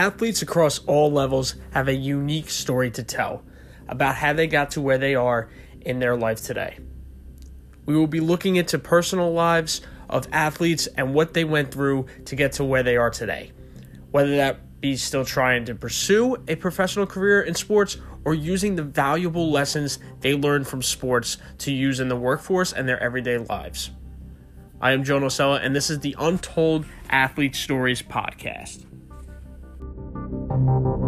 Athletes across all levels have a unique story to tell about how they got to where they are in their life today. We will be looking into personal lives of athletes and what they went through to get to where they are today. Whether that be still trying to pursue a professional career in sports or using the valuable lessons they learned from sports to use in the workforce and their everyday lives. I am Joe Nocella, and this is the Untold Athlete Stories podcast. Thank you.